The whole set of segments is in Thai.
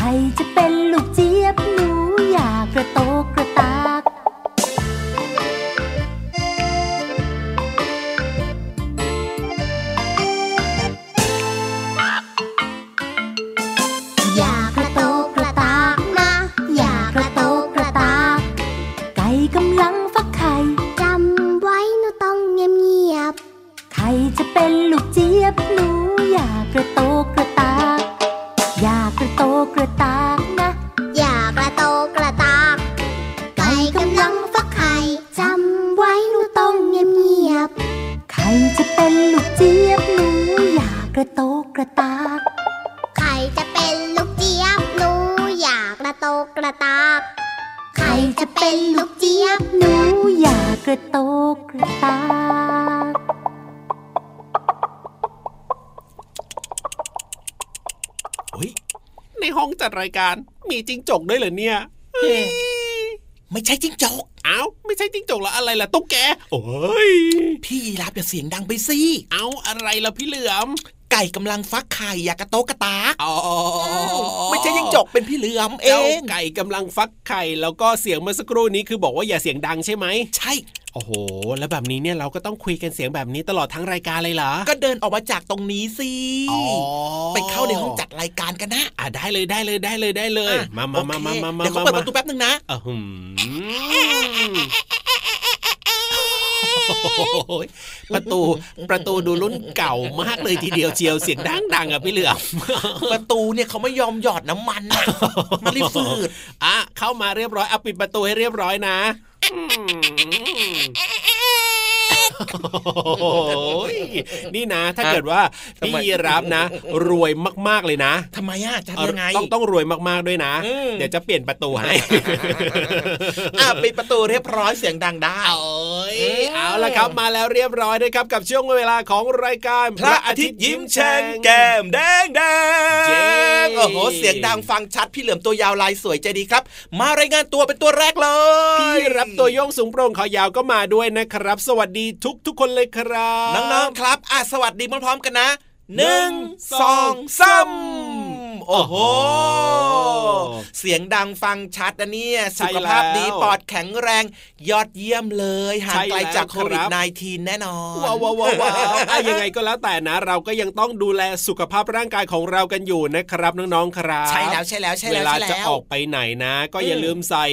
ใครจะเป็นลูกเจี๊ยบ เป็นลูกเจี๊ยบ หนูอย่ากระโตกกระตากเฮ้ยในห้องจัดรายการมีจิ้งจกด้วยเหรอเนี่ยเฮ้ยไม่ใช่จิ้งจก เอ้า ไม่ใช่จิ้งจกแล้วอะไรล่ะตุ๊กแก โอ้ย พี่ยีรับอย่าเสียงดังไปสิ เอ้าอะไรล่ะพี่เหลือม ไก่กำลังฟักไข่อยากกระโตกกระตากอ๋อไม่ใช่จิ้งจกเป็นพี่เหลือมเอเจ้างไก่กำลังฟักไข่แล้วก็เสียงเมื่อสักครู่นี้คือบอกว่าอย่าเสียงดังใช่ไหมใช่โอ้โห แล้วแบบนี้เนี่ยเราก็ต้องคุยกันเสียงแบบนี้ตลอดทั้งรายการเลยเหรอ ก็เดินออกมาจากตรงนี้สิอ๋อไปเข้าในห้องจัดรายการกันนะ อะได้เลยได้เลยได้เลยได้เลยอะมามามามามามาโอเคเดี๋ยวเขาเปิดประตูแป๊บนึงนะอะหืมโอ้ย ประตูประตูดูรุ่นเก่ามากเลยทีเดียวเชียวเสียงดังดังๆอะพี่เหลือมประตูเนี่ยเขาไม่ยอมหยอดน้ำมันนะมันรีบฝืดอะเข้ามาเรียบร้อยเอาปิดประตูให้เรียบร้อยนะอืมโอ้ย นี่นะ ถ้าเกิดว่าพี่ยีรับนะ รวยมากๆเลยนะทำไมอะจะเอายังไงต้องต้องรวยมากๆด้วยนะอืมเดี๋ยวจะเปลี่ยนประตูให้อะปิดประตูเรียบร้อยเสียงดังได้โอ้ยเอาละครับมาแล้วเรียบร้อยนะครับกับช่วงเวลาของรายการ พระอาทิตย์ยิ้มแฉ่งแก้มแดงแดเจ๊งโอ้โหเสียงดังฟังชัดพี่เหลือมตัวยาวลายสวยใจดีครับ มารายงานตัวเป็นตัวแรกเลยพี่รับตัวโยงสูงโปร่งขอยาวก็มาด้วยนะครับ สวัสดีทุกทุกๆคนเลยครับ น้องๆครับอะสวัสดีพร้อมๆกันนะหนึ่งสองสาม โอ้โห เสียงดังฟังชัดนะเนี่ยใช่สุขภาพดีแล้วปอดแข็งแรง ยอดเยี่ยมเลยห่างใช่ไกลจากแล้วโควิดครับ -19 แน่นอนว้าวว้าวว้าวว้าวอะยังไงก็แล้วแต่นะ เราก็ยังต้องดูแลสุขภาพร่างกายของเรากันอยู่นะครับน้องๆครับใช่แล้วใช่แล้วใช่เวแล้วลาใช่จะแล้วออกไปไหนนะ ก็อย่าอืมลืมใส่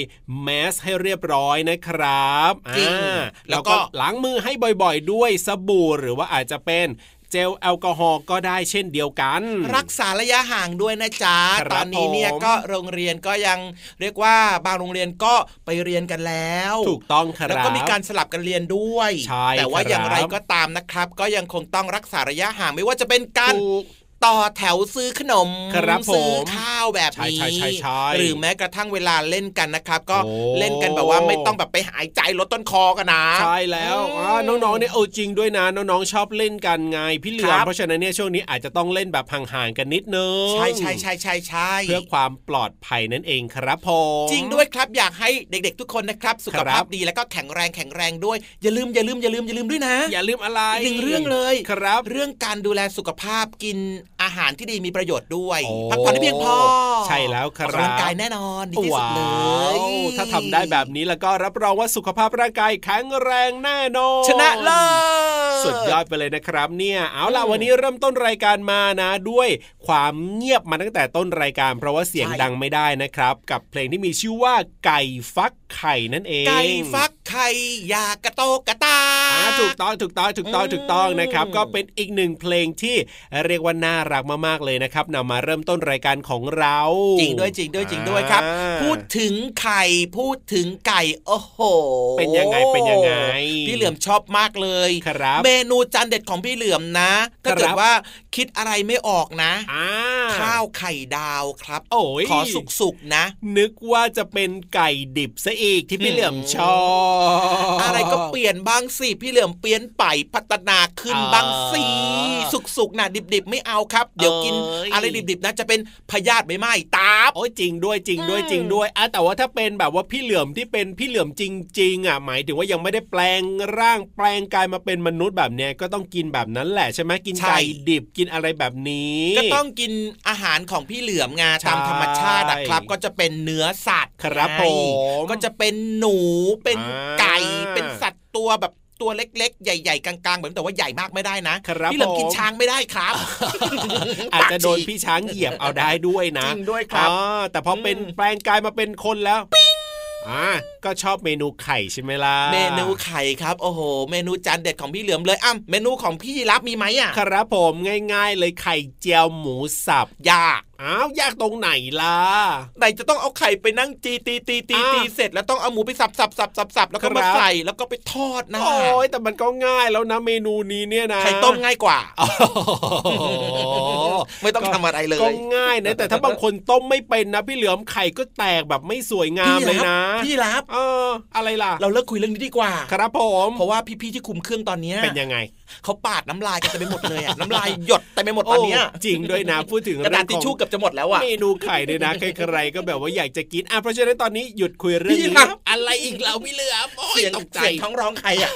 แมสให้เรียบร้อยนะครับจริงอ่าแล้แล้ววก็ก็ล้างมือให้บ่อย ๆ ด้วยสบู่หรือว่าอาจจะเป็นเจลแอลกอฮอล์ก็ได้เช่นเดียวกัน รักษาระยะห่างด้วยนะจ๊ะครับตอนนี้เนี่ยผมก็โรงเรียนก็ยังเรียกว่าบางโรงเรียนก็ไปเรียนกันแล้ว ถูกต้องครับแล้วก็มีการสลับกันเรียนด้วยใช่แต่ว่าครับอย่างไรก็ตามนะครับ ก็ยังคงต้องรักษาระยะห่างไม่ว่าจะเป็นการถูก ต่อแถวซื้อขนมครับผมซื้อข้าวแบบนี้ใช่ใช่ใช่ใช่หรือแม้กระทั่งเวลาเล่นกันนะครับ ก็โอ้เล่นกันแบบว่าไม่ต้องแบบไปหายใจลดต้นคอกันนะใช่แล้วอืมอ่าน้องๆเนี่ยเอาจริงด้วยนะน้องๆชอบเล่นกันไงพี่เหลือคมรับเพราะฉะนั้นเนี่ยช่วงนี้อาจจะต้องเล่นแบบห่างๆกันนิดนึงใช่ใช่ใช่ใช่ใช่เพื่อความปลอดภัยนั่นเองครับผมจริงด้วยครับอยากให้เด็กๆ ทุกคนนะครับสุขครัภาพบดีแล้วก็แข็งแรงแข็งแรงด้วย อย่าลืมอย่าลืมอย่าลืมอย่าลืมด้วยนะ อย่าลืมอะไรอีกหนึ่งเรื่องเลยครับ เรื่องการดูแลสุขภาพกิน อาหารที่ดีมีประโยชน์ด้วยโอ้พักผ่อนให้เพียงพอ ใช่แล้วคอรัอบกกำลังกายแน่นอนดีที่สุดเลว้าวยถ้าทำได้แบบนี้แล้วก็รับรองว่าสุขภาพร่างกายแข็งแรงแน่นอนชนะเลิศสุดยอดไปเลยนะครับ เนี่ยเอาล่ะอืมวันนี้เริ่มต้นรายการมานะ ด้วยความเงียบมาตั้งแต่ต้นรายการ เพราะว่าเสียงใช่ดังไม่ได้นะครับ กับเพลงที่มีชื่อว่าไก่ฟักไข่นั่นเอง ไก่ฟัก ไข่อยากกระโตกกระตาอ่าถูกต้องถูกต้องถูกต้องถูกต้องนะครับ ก็เป็นอีกหนึ่งเพลงที่เรียกว่าน่ารักมากๆเลยนะครับนำมาเริ่มต้นรายการของเรา จริงด้วยจริงด้วยจริงด้วยครับอ่าพูดถึงไข่พูดถึงไก่โอ้โห เป็นยังไงเป็นยังไง พี่เหลือมชอบมากเลยครับเมนูจานเด็ดของพี่เหลือมนะถ้าเกิครัดบว่าคิดอะไรไม่ออกนะอ่าข้าวไข่ดาวครับ โอ้ยขอสุกๆนะ นึกว่าจะเป็นไก่ดิบซะอีกที่พี่เหลือมชอบอะไรก็เปลี่ยนบ้างสิพี่เหลือมเปลี่ยนไปพัฒนาขึ้นอ่าบ้างสิสุกๆนะดิบๆ ไม่เอาครับ เดี๋ยวกินเอ้ยอะไรดิบๆนะจะเป็นพยาธิไม่ไหม้ตาบโอ้ยจริงด้วยจริงด้วยอืมจริงด้วยอะแต่ว่าถ้าเป็นแบบว่าพี่เหลือมที่เป็นพี่เหลือมจริง ๆอะหมายถึงว่ายังไม่ได้แปลงร่างแปลงกายมาเป็นมนุษย์แบบเนี้ยก็ต้องกินแบบนั้นแหละใช่ไหมกินไก่ดิบกินอะไรแบบนี้ ก็ต้องกินอาหารของพี่เหลือมไงใช่ตามธรรมชาติอะครับ ก็จะเป็นเนื้อสัตว์ครับไงผมก็จะเป็นหนูเป็นอ่าไก่เป็นสั ตว์ตัวแบบตัวเล็กๆ ใหญ่ๆ กลางๆแบบแต่ว่าใหญ่มากไม่ได้นะครับพี่เหลือมกินผมช้างไม่ได้ครับ อาจจะโดนพี่ช้างเหยียบเอาได้ด้วยนะจริงด้วยครับอ๋อแต่พอเป็นอืมแปลงกายมาเป็นคนแล้วอ่าก็ชอบเมนูไข่ใช่ไหมล่ะ เมนูไข่ครับโอ้โห เมนูจานเด็ดของพี่เหลือมเลยอ้ำเมนูของพี่รับมีไหมอะ ครับผมง่าย ๆ เลยไข่เจียวหมูสับยากอ้าวยากตรงไหนล่ะไหนจะต้องเอาไข่ไปนั่งจีตีตีตีอ่าตีเสร็จแล้วต้องเอาหมูไปสับสับสับสับสับแล้วก็มาครับใส่แล้วก็ไปทอดนะโอ้ยแต่มันก็ง่ายแล้วนะเมนูนี้เนี่ยนะไข่ต้มง่ายกว่าโอ้โหไม่ต้องทำอะไรเลยก็ง่ายนะแต่ถ้าบางคนต้มไม่เป็นนะพี่เหลือมไข่ก็แตกแบบไม่สวยงามเลยนะพี่รับเออ อะไรล่ะ เราเลิกคุยเรื่องนี้ดีกว่า ครับผมเพราะว่าพี่ๆที่คุมเครื่องตอนเนี้ยเป็นยังไงเขาปาดน้ำลายกันเต็มไปหมดเลยอะน้ำลายหยดเต็มไปหมดตอนเนี้ยโจริงด้วยนะพูดถึงกระดาษเองทิชของชู่เกือบจะหมดแล้วอะเมนูไข่เนี่ยนะใครๆก็แบบว่าอยากจะกินอะเพราะฉะนั้นตอนนี้หยุดคุยเรื่องพี่นี้ครับอะไรอีกแล้วพี่เหลือมโอ้ยเสียงตกใจเสียงท้องร้องใครอะ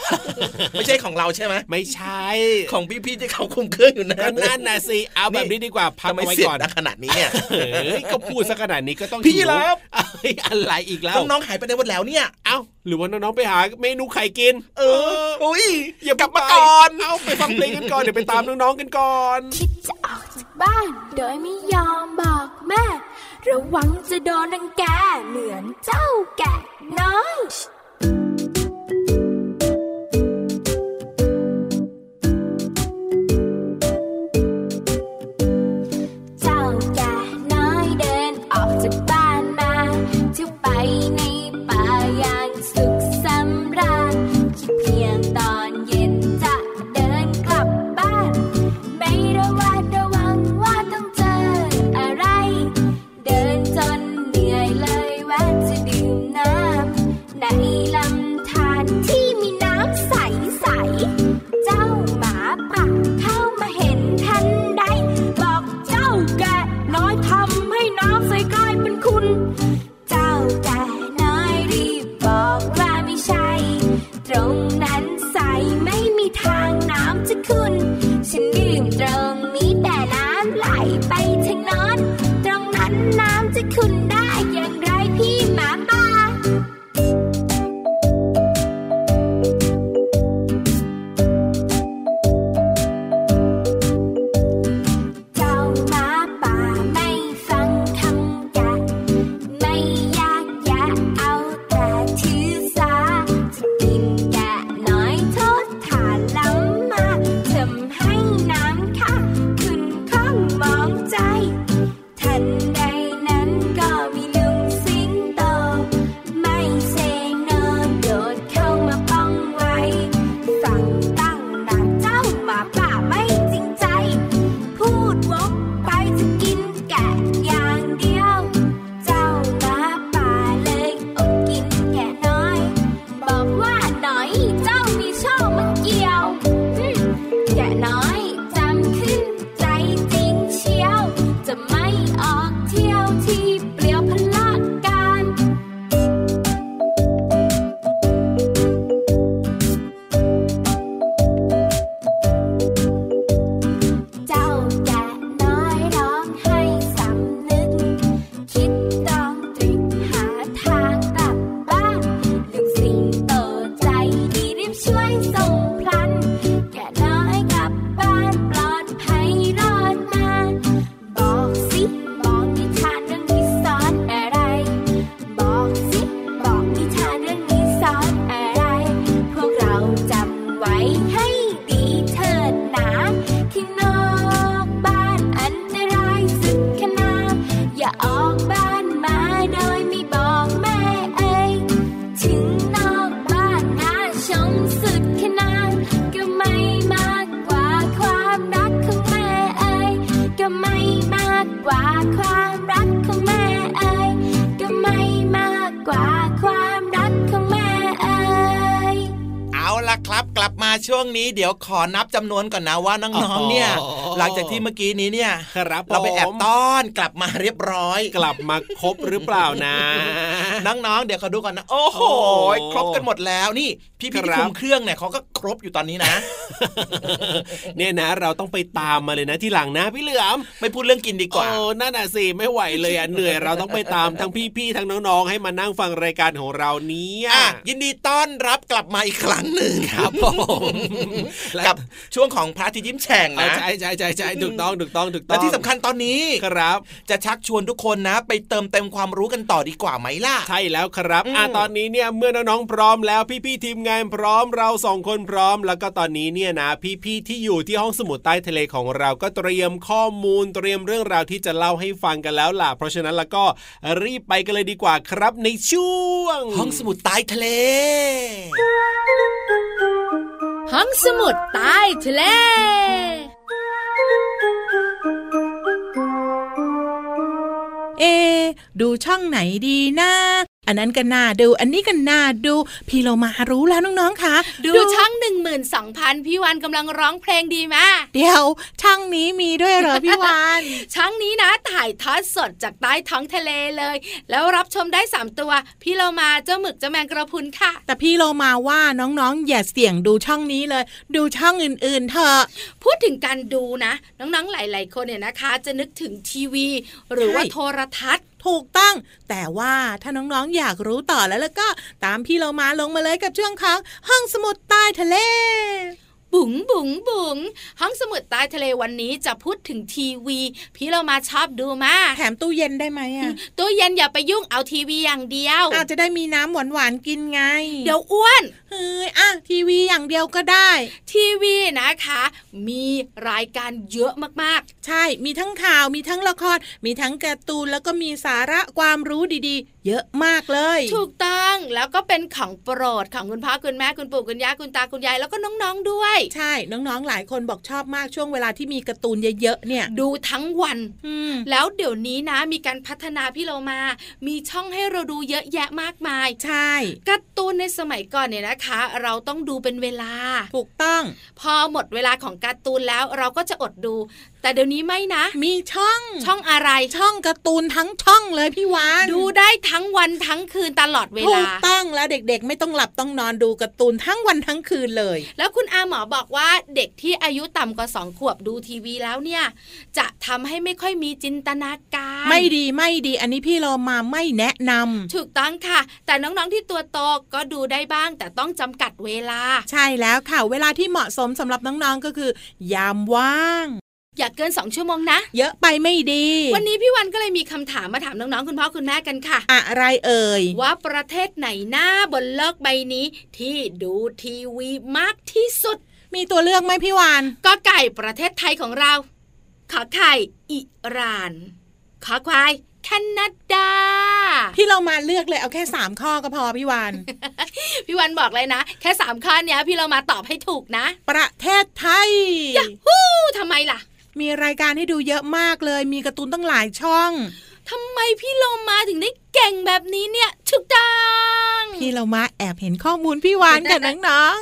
ไม่ใช่ของเราใช่ไหมไม่ใช่ของพี่ๆที่เขาคุมเครื่องอยู่นะก็นั่นนะสิเอาแบบนี้ดีกว่าพักทำไมเอาไว้เสียงก่อนดังขนาดนี้เนี่ยเฮ้ยก็พูดซะขนาดนี้ก็ต้องพี่หิวรับเอ้ยอะไรอีกแล้วน้องๆหายไปไหนหมดแล้วเนี่ยเอ้า หรือว่าน้องๆไปหาเมนูไข่กิน เอออุ้ยอย่ากลับมาก่อนเอาไปฟังเพลงกันก่อนเดี๋ยวไปตามน้องๆกันก่อนคิดจะออกจากบ้าน โดยไม่ยอมบอกแม่ ระวังจะโดนรังแกเหมือนเจ้าแกะน้อย app มาช่วงนี้เดี๋ยวขอนับจำนวนก่อนนะว่าน้องๆเนี่ย หลังจากที่เมื่อกี้นี้เนี่ยครับเราไปแอบผมต้อนกลับมาเรียบร้อย กลับมาครบหรือเปล่านะน้องๆเดี๋ยวเขาดูก่อนนะ โอ้โหโอ้ครบกันหมดแล้วนี่ พี่พี่ครับคุมเครื่องเนี่ยเขาก็ครบอยู่ตอนนี้นะ เนี่ยนะ เราต้องไปตามมาเลยนะที่หลังนะ พี่เหลือมไม่พูดเรื่องกินดีกว่าโอ้นั่นน่ะสิไม่ไหวเลยอะเหนื่อยเราต้องไปตามทั้งพี่ๆทั้งน้องๆให้มานั่งฟังรายการของเราเนี้อะยินดีต้อนรับกลับมาอีกครั้งหนึ่งครับผมกับช่วงของพระอาทิตย์ยิ้มแฉ่งเอานะใช่ใช่ใช่ใช่ถูกต้องถูกต้องถูกต้และองที่สำคัญตอนนี้ครับ จะชักชวนทุกคนนะ ไปเติมเต็มความรู้กันต่อดีกว่าไหมล่ะใช่แล้วครับอืมอะตอนนี้เนี่ยเมื่อน้องๆพร้อมแล้วพี่ๆทีมงานพร้อมเราสองคนพร้อม แล้วก็ตอนนี้เนี่ยนะ พี่ๆที่อยู่ที่ห้องสมุดใต้ทะเลของเราก็เตรียมข้อมูลเตรียมเรื่องราวที่จะเล่าให้ฟังกันแล้วล่ะ เพราะฉะนั้นแล้วก็รีบไปกันเลยดีกว่าครับในช่วง ห้องสมุดใต้ทะเล ห้องสมุดใต้ทะเลเอ ดูช่องไหนดีนะ อันนั้นก็น่าดู อันนี้ก็น่าดู พี่เรามารู้แล้วน้องๆคะดูช่องหนึ่งหมื่นสองพันพี่วันกำลังร้องเพลงดีไหมเดี๋ยวช่องนี้มีด้วยเหรอพี่วานช่องนี้นะถ่ายทอดสดจากใต้ท้องทะเลเลย แล้วรับชมได้สามตัว พี่เรามาเจ้าหมึกเจ้าแมงกระพรุนค่ะ แต่พี่เรามาว่าน้องๆอย่าเสี่ยงดูช่องนี้เลย ดูช่องอื่นๆเถอะพูดถึงการดูนะ น้องๆหลาย ๆ คนเนี่ยนะคะ จะนึกถึงทีวี หรือว่าใช่โทรทัศน์ ถูกต้อง แต่ว่าถ้าน้องๆอยากรู้ต่อแล้วแล้วก็ตามพี่เรามาลงมาเลยกับช่วงของห้องสมุดใต้ทะเลบุ๋งบุ๋งบุ๋งห้องสมุดใต้ทะเลวันนี้จะพูดถึงทีวี พี่เรามาชอบดูมาแถมตู้เย็นได้ไหมอะตู้เย็นอย่าไปยุ่งเอาทีวีอย่างเดียว อาจจะได้มีน้ำหวานๆกินไง เดี๋ยวอ้วนเฮ้ยอะทีวีอย่างเดียวก็ได้ ทีวีนะคะ มีรายการเยอะมากใช่มีทั้งข่าวมีทั้งละคร มีทั้งการ์ตูนแล้วก็มีสาระความรู้ดีๆ เยอะมากเลยๆถูกต้องแล้วก็เป็นของโปรดของคุณพ่อคุณแม่คุณปู่คุณย่าคุณตาคุณยายแล้วก็น้องๆด้วย ใช่น้องๆหลายคนบอกชอบมากช่วงเวลาที่มีการ์ตูนเยอะๆเนี่ย ดูทั้งวันอืมแล้วเดี๋ยวนี้นะ มีการพัฒนาพี่เรามา มีช่องให้เราดูเยอะแยะมากมาย ใช่การ์ตูนในสมัยก่อนเนี่ยนะคะ เราต้องดูเป็นเวลา ถูกต้อง พอหมดเวลาของการ์ตูนแล้วเราก็จะอดดูแต่เดี๋ยวนี้ไม่นะ มีช่องช่องอะไรช่องการ์ตูนทั้งช่องเลยพี่วานดูได้ทั้งวันทั้งคืนตลอดเวถูลากต้องแล้วเด็กๆ ไม่ต้องหลับต้องนอนดูการ์ตูนทั้งวันทั้งคืนเลย แล้วคุณอาหมอบอกว่าเด็กที่อายุต่ำกว่าสองขวบดูทีวีแล้วเนี่ย จะทำให้ไม่ค่อยมีจินตนาการ ไม่ดีไม่ดี อันนี้พี่เรามาไม่แนะนำถูกต้องค่ะ แต่น้องๆที่ตัวโตก็ดูได้บ้าง แต่ต้องจำกัดเวลา ใช่แล้วค่ะ เวลาที่เหมาะสมสำหรับน้องๆก็คือ ยามว่าง อย่าเกินสองชั่วโมงนะ เยอะไปไม่ดี วันนี้พี่วันก็เลยมีคำถามมาถามน้องๆคุณพ่อคุณแม่กันค่ะ อะไรเอ่ย ว่าประเทศไหนหน้าบนโลกใบนี้ ที่ดูทีวีมากที่สุด มีตัวเลือกไหมพี่วานก็ไก่ประเทศไทยของเรา ขอไข่อิหร่าน ขอควายแคนาดา พี่เรามาเลือกเลยเอาแค่สามข้อก็พอพี่วานพี่วันบอกเลยนะ แค่สามข้อเนี้ยพี่เรามาตอบให้ถูกนะ ประเทศไทยยะฮู้ทำไมล่ะ มีรายการให้ดูเยอะมากเลย มีการ์ตูนตั้งหลายช่องทำไมพี่โลมาถึงได้เก่งแบบนี้เนี่ยถูกต้องพี่เรามาแอบเห็นข้อมูลพี่วานกับน้อง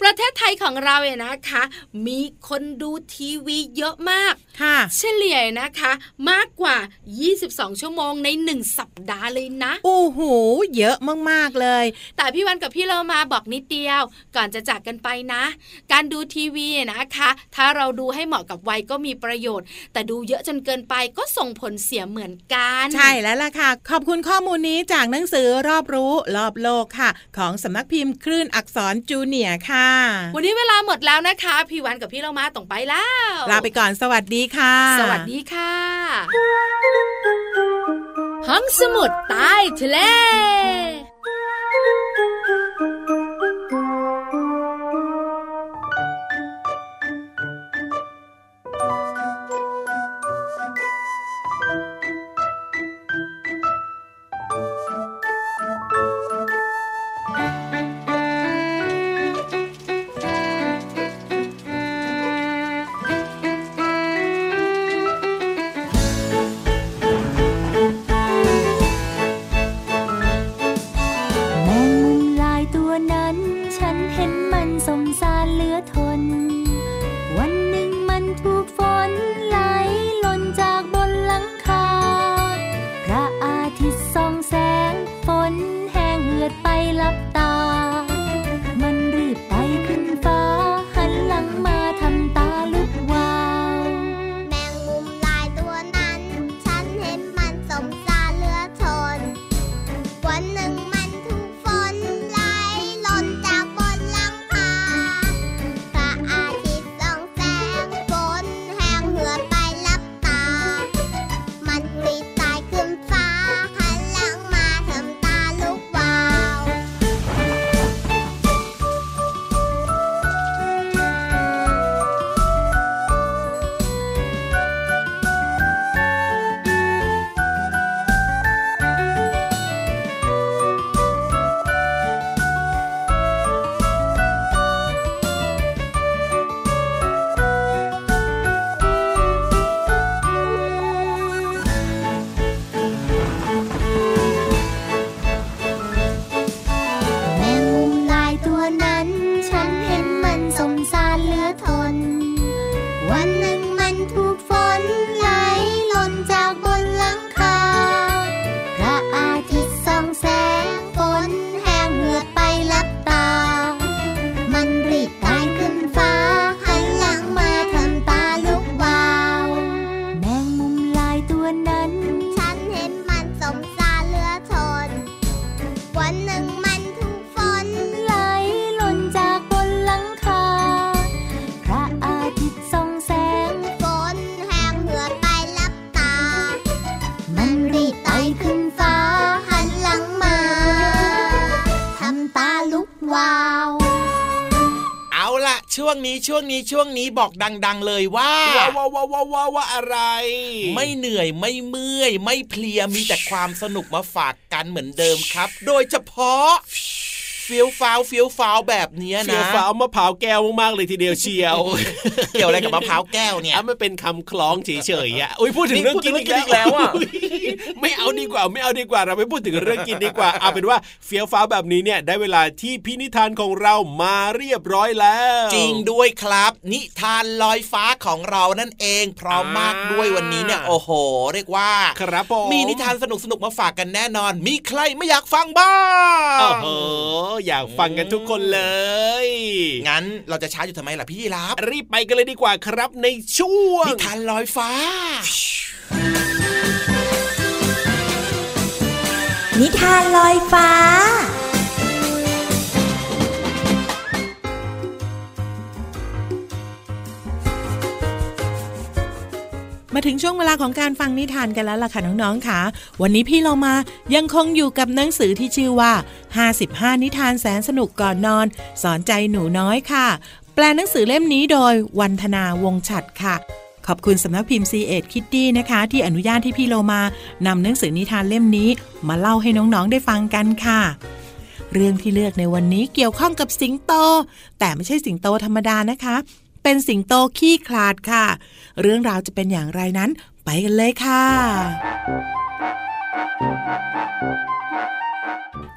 ประเทศไทยของเราเนี่ยนะคะ มีคนดูทีวีเยอะมากๆค่ะเฉลี่ยนะคะ มากกว่า 22 ชั่วโมงใน 1 สัปดาห์เลยนะ โอ้โห เยอะมากๆเลย แต่พี่วันกับพี่เรามาบอกนิดเดียว ก่อนจะจากกันไปนะ การดูทีวีนะคะ ถ้าเราดูให้เหมาะกับวัยก็มีประโยชน์ แต่ดูเยอะจนเกินไปก็ส่งผลเสียเหมือนกัน ใช่แล้วล่ะค่ะ ขอบคุณข้อมูลนี้จากหนังสือรอบรู้รอบโลกค่ะ ของสำนักพิมพ์คลื่นอักษรจูเนียร์ค่ะ วันนี้เวลาหมดแล้วนะคะ พี่วันกับพี่เรามาต้องไปแล้ว ลาไปก่อนสวัสดีค่ะ สวัสดีค่ะ ห้องสมุดใต้ทะเล ช่วงนี้ช่วงนี้ช่วงนี้บอกดัง ๆ เลยว่าว้าวว้าวว้าวว้าวว้าวว่าอะไร ไม่เหนื่อยไม่เมื่อย ไม่เพลียมีแต่ความสนุกมาฝากกันเหมือนเดิมครับ โดยเฉพาะเฟี้ยวฟ้าวเฟี้ยวฟ้าวแบบเนี้ยเฟี้ยวนะฟ้าวมะพร้าวแก้วมากๆเลยทีเดียวเชียว เกี่ยวอะไรกับมะพร้าวแก้วเนี่ยอะมันเป็นคำคล้องเฉยๆอะอุ้ยพูดถึงเรื่องกินนี่พูดถึงเรื่องกินอีกแล้วอะยไม่เอา ดีกว่าไม่เอาดีกว่าเราไม่พูดถึงเรื่องกินดีกว่าเอาเป็นว่าเฟี้ยวฟ้าวแบบนี้เนี่ยได้เวลาที่พี่นิทานของเรามาเรียบร้อยแล้ว จริงด้วยครับ นิทานลอยฟ้าของเรานั่นเองพร้อมมากด้วยวันนี้เนี่ยโอ้โห เรียกว่าครับผมมีนิทานสนุกสนุกๆมาฝากกันแน่นอน มีใครไม่อยากฟังบ้างโอ้โหอยากฟังกันทุกคนเลย งั้นเราจะช้าอยู่ทำไมล่ะพี่รับ รีบไปกันเลยดีกว่าครับในช่วงนิทานลอยฟ้า นิทานลอยฟ้า มาถึงช่วงเวลาของการฟังนิทานกันแล้วล่ะค่ะน้องๆค่ะ วันนี้พี่เรามายังคงอยู่กับหนังสือที่ชื่อว่า 55 นิทานแสนสนุกก่อนนอน สอนใจหนูน้อยค่ะ แปลหนังสือเล่มนี้โดยวันธนาวงฉัดค่ะ ขอบคุณสำนักพิมพ์ C ีเอ็ดคิตตี้นะคะ ที่อนุญาตที่พี่เรามานำหนังสือนิทานเล่มนี้ มาเล่าให้น้องๆได้ฟังกันค่ะ เรื่องที่เลือกในวันนี้เกี่ยวข้องกับสิงโต แต่ไม่ใช่สิงโตธรรมดานะคะ เป็นสิงโตขี้คลาดค่ะ เรื่องราวจะเป็นอย่างไรนั้น ไปกันเลยค่ะ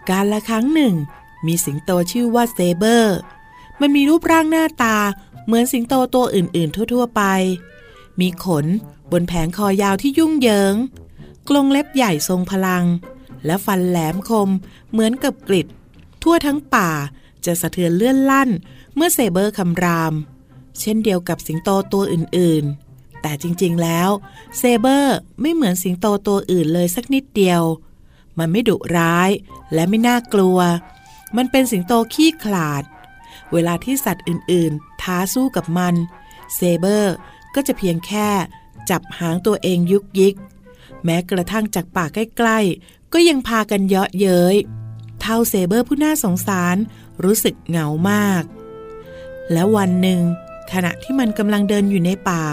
การละครั้งหนึ่ง มีสิงโตชื่อว่าเซเบอร์ มันมีรูปร่างหน้าตา เหมือนสิงโตตัวอื่น ๆ ทั่ว ๆ ไป มีขนบนแผงคอยาวที่ยุ่งเหยิง กรงเล็บใหญ่ทรงพลัง และฟันแหลมคมเหมือนกับกริดทั่วทั้งป่าจะสะเทือนเลื่อนลั่น เมื่อเซเบอร์คำราม เช่นเดียวกับสิงโตตัวอื่นๆ แต่จริงๆแล้วเซเบอร์ไม่เหมือนสิงโตตัวอื่นเลยสักนิดเดียว มันไม่ดุร้ายและไม่น่ากลัว มันเป็นสิงโตขี้ขลาด เวลาที่สัตว์อื่นๆ ท้าสู้กับมัน เซเบอร์ ก็จะเพียงแค่จับหางตัวเองยุกยิก แม้กระทั่งจากป่าใกล้ๆ ก็ยังพากันเยาะเย้ย เท่าเซเบอร์ผู้น่าสงสารรู้สึกเหงามาก และวันหนึ่ง ขณะที่มันกำลังเดินอยู่ในป่า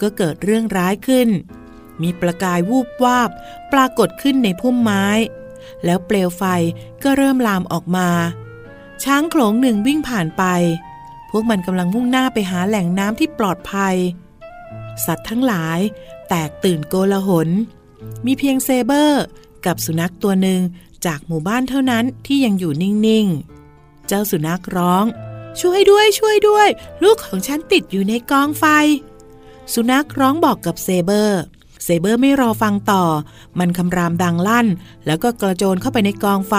ก็เกิดเรื่องร้ายขึ้น มีประกายวูบวาบปรากฏขึ้นในพุ่มไม้ แล้วเปลวไฟก็เริ่มลามออกมา ช้างโขลงหนึ่งวิ่งผ่านไป พวกมันกำลังมุ่งหน้าไปหาแหล่งน้ำที่ปลอดภัย สัตว์ทั้งหลาย แตกตื่นโกลาหล มีเพียงเซเบอร์ กับสุนัขตัวหนึ่งจากหมู่บ้านเท่านั้นที่ยังอยู่นิ่งๆ เจ้าสุนัขร้อง ช่วยด้วยช่วยด้วย ลูกของฉันติดอยู่ในกองไฟ สุนัขร้องบอกกับเซเบอร์ เซเบอร์ไม่รอฟังต่อ มันคำรามดังลั่น แล้วก็กระโจนเข้าไปในกองไฟ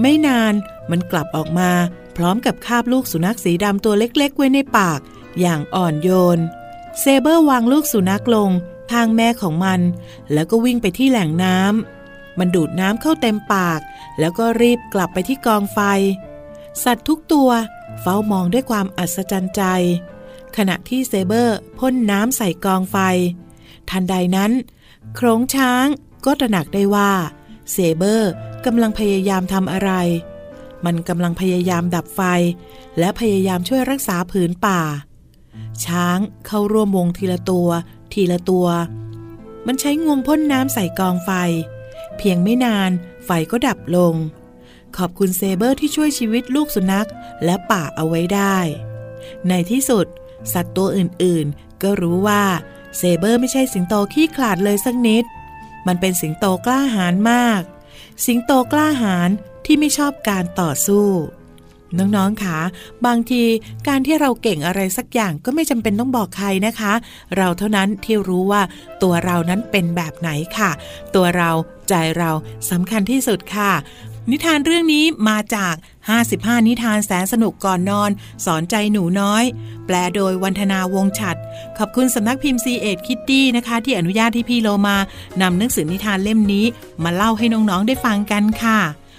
ไม่นานมันกลับออกมา พร้อมกับคาบลูกสุนัขสีดำตัวเล็ก ๆ ไว้ในปาก อย่างอ่อนโยน เซเบอร์วางลูกสุนัขลงทางแม่ของมัน แล้วก็วิ่งไปที่แหล่งน้ำมันดูดน้ำเข้าเต็มปาก แล้วก็รีบกลับไปที่กองไฟ สัตว์ทุกตัวเฝ้ามองด้วยความอัศจรรย์ใจ ขณะที่เซเบอร์พ่นน้ำใส่กองไฟ ทันใดนั้น โครงช้างก็ตระหนักได้ว่า เซเบอร์กำลังพยายามทำอะไร มันกำลังพยายามดับไฟ และพยายามช่วยรักษาผืนป่า ช้างเข้าร่วมวงทีละตัว ทีละตัว มันใช้งวงพ่นน้ำใส่กองไฟ เพียงไม่นานไฟก็ดับลง ขอบคุณเซเบอร์ที่ช่วยชีวิตลูกสุนัขและป่าเอาไว้ได้ ในที่สุด สัตว์ตัวอื่นๆ ก็รู้ว่าเซเบอร์ไม่ใช่สิงโตขี้ขลาดเลยสักนิด มันเป็นสิงโตกล้าหาญมาก สิงโตกล้าหาญที่ไม่ชอบการต่อสู้ น้องๆคะบางทีการที่เราเก่งอะไรสักอย่างก็ไม่จำเป็นต้องบอกใครนะคะ เราเท่านั้นที่รู้ว่าตัวเรานั้นเป็นแบบไหนค่ะ ตัวเราใจเราสำคัญที่สุดค่ะ นิทานเรื่องนี้มาจาก 55 นิทานแสนสนุกก่อนนอน สอนใจหนูน้อย แปลโดยวันธนาวงฉัด ขอบคุณสำนักพิมพ์ C ีเอ็ดคิตตี้นะคะ ที่อนุญาตที่พี่โลมานำหนังสือนิทานเล่มนี้ มาเล่าให้น้องๆได้ฟังกันค่ะ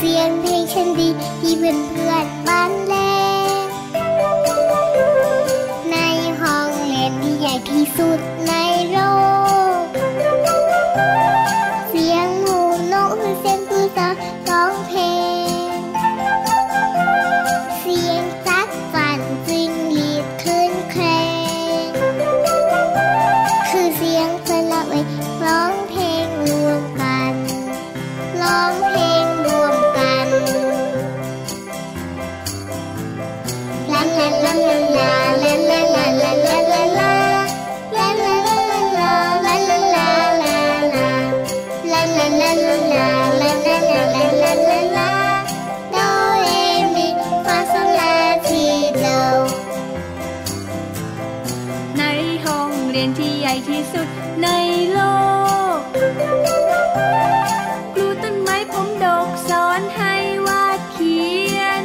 เสียงเพลงฉันดีที่เพื่อนเพื่อนบ้านแลในห้องเรียนที่ใหญ่ที่สุด ที่สุดในโลก ครูต้นไม้ผมดกสอนให้วาดเขียน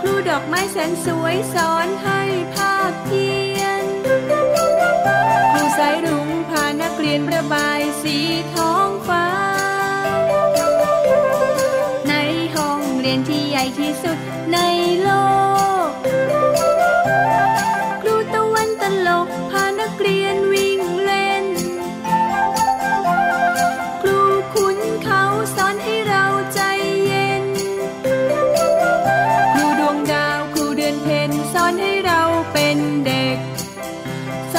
ครูดอกไม้แสนสวยสอนให้ภาพเพียน ครูสายรุ้งพานักเรียนประบายสีทองฟ้า ในห้องเรียนที่ใหญ่ที่สุดใน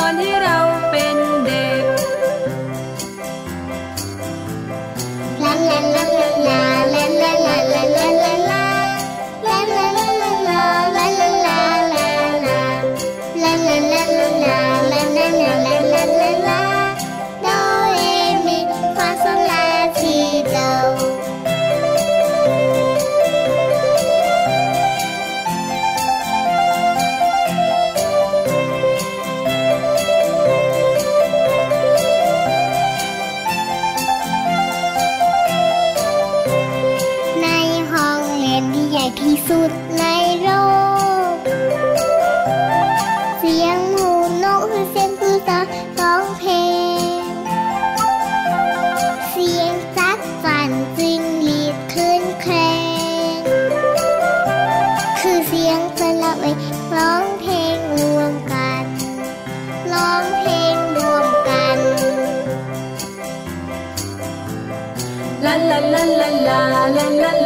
one hit out.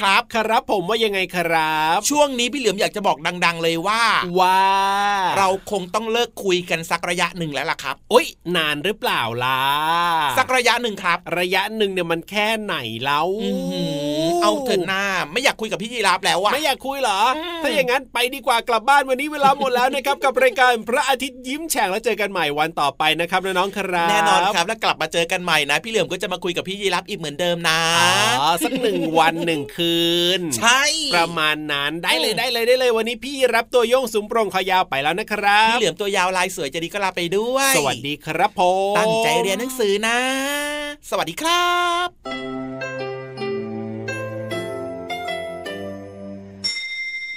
ครับ ครับผมว่ายังไงครับ ช่วงนี้พี่เหลือมอยากจะบอกดัง ๆ เลยว่าว่า เราคงต้องเลิกคุยกันสักระยะหนึ่งแล้วล่ะครับโอ๊ยนานหรือเปล่าล่ะสักระยะหนึ่งครับ ระยะหนึ่งเนี่ยมันแค่ไหนแล้วอื้อหือ เอาเถอะหน้าไม่อยากคุยกับพี่ยีรับแล้วอะไม่อยากคุยเหรออืมถ้าอย่างนั้นไปดีกว่ากลับบ้านวันนี้เวลาหมดแล้วนะครับ กับรายการพระอาทิตย์ยิ้มแฉ่งแล้วเจอกันใหม่วันต่อไปนะครับน้องๆครับแน่นอนครับแล้วกลับมาเจอกันใหม่นะ พี่เหลือมก็จะมาคุยกับพี่ยีรับอีกเหมือนเดิมนะอ๋อสักหนึ่งวันหนึ่งคืน ใช่ ประมาณนั้นได้เลยอืมได้เลยได้เลยวันนี้พี่รับตัวโยงสูงโปร่งคอยาวไปแล้วนะครับ พี่เหลือมตัวยาวลายสวยใจะดีก็ลาไปด้วย สวัสดีครับผมตั้งใจเรียนหนังสือนะ สวัสดีครับ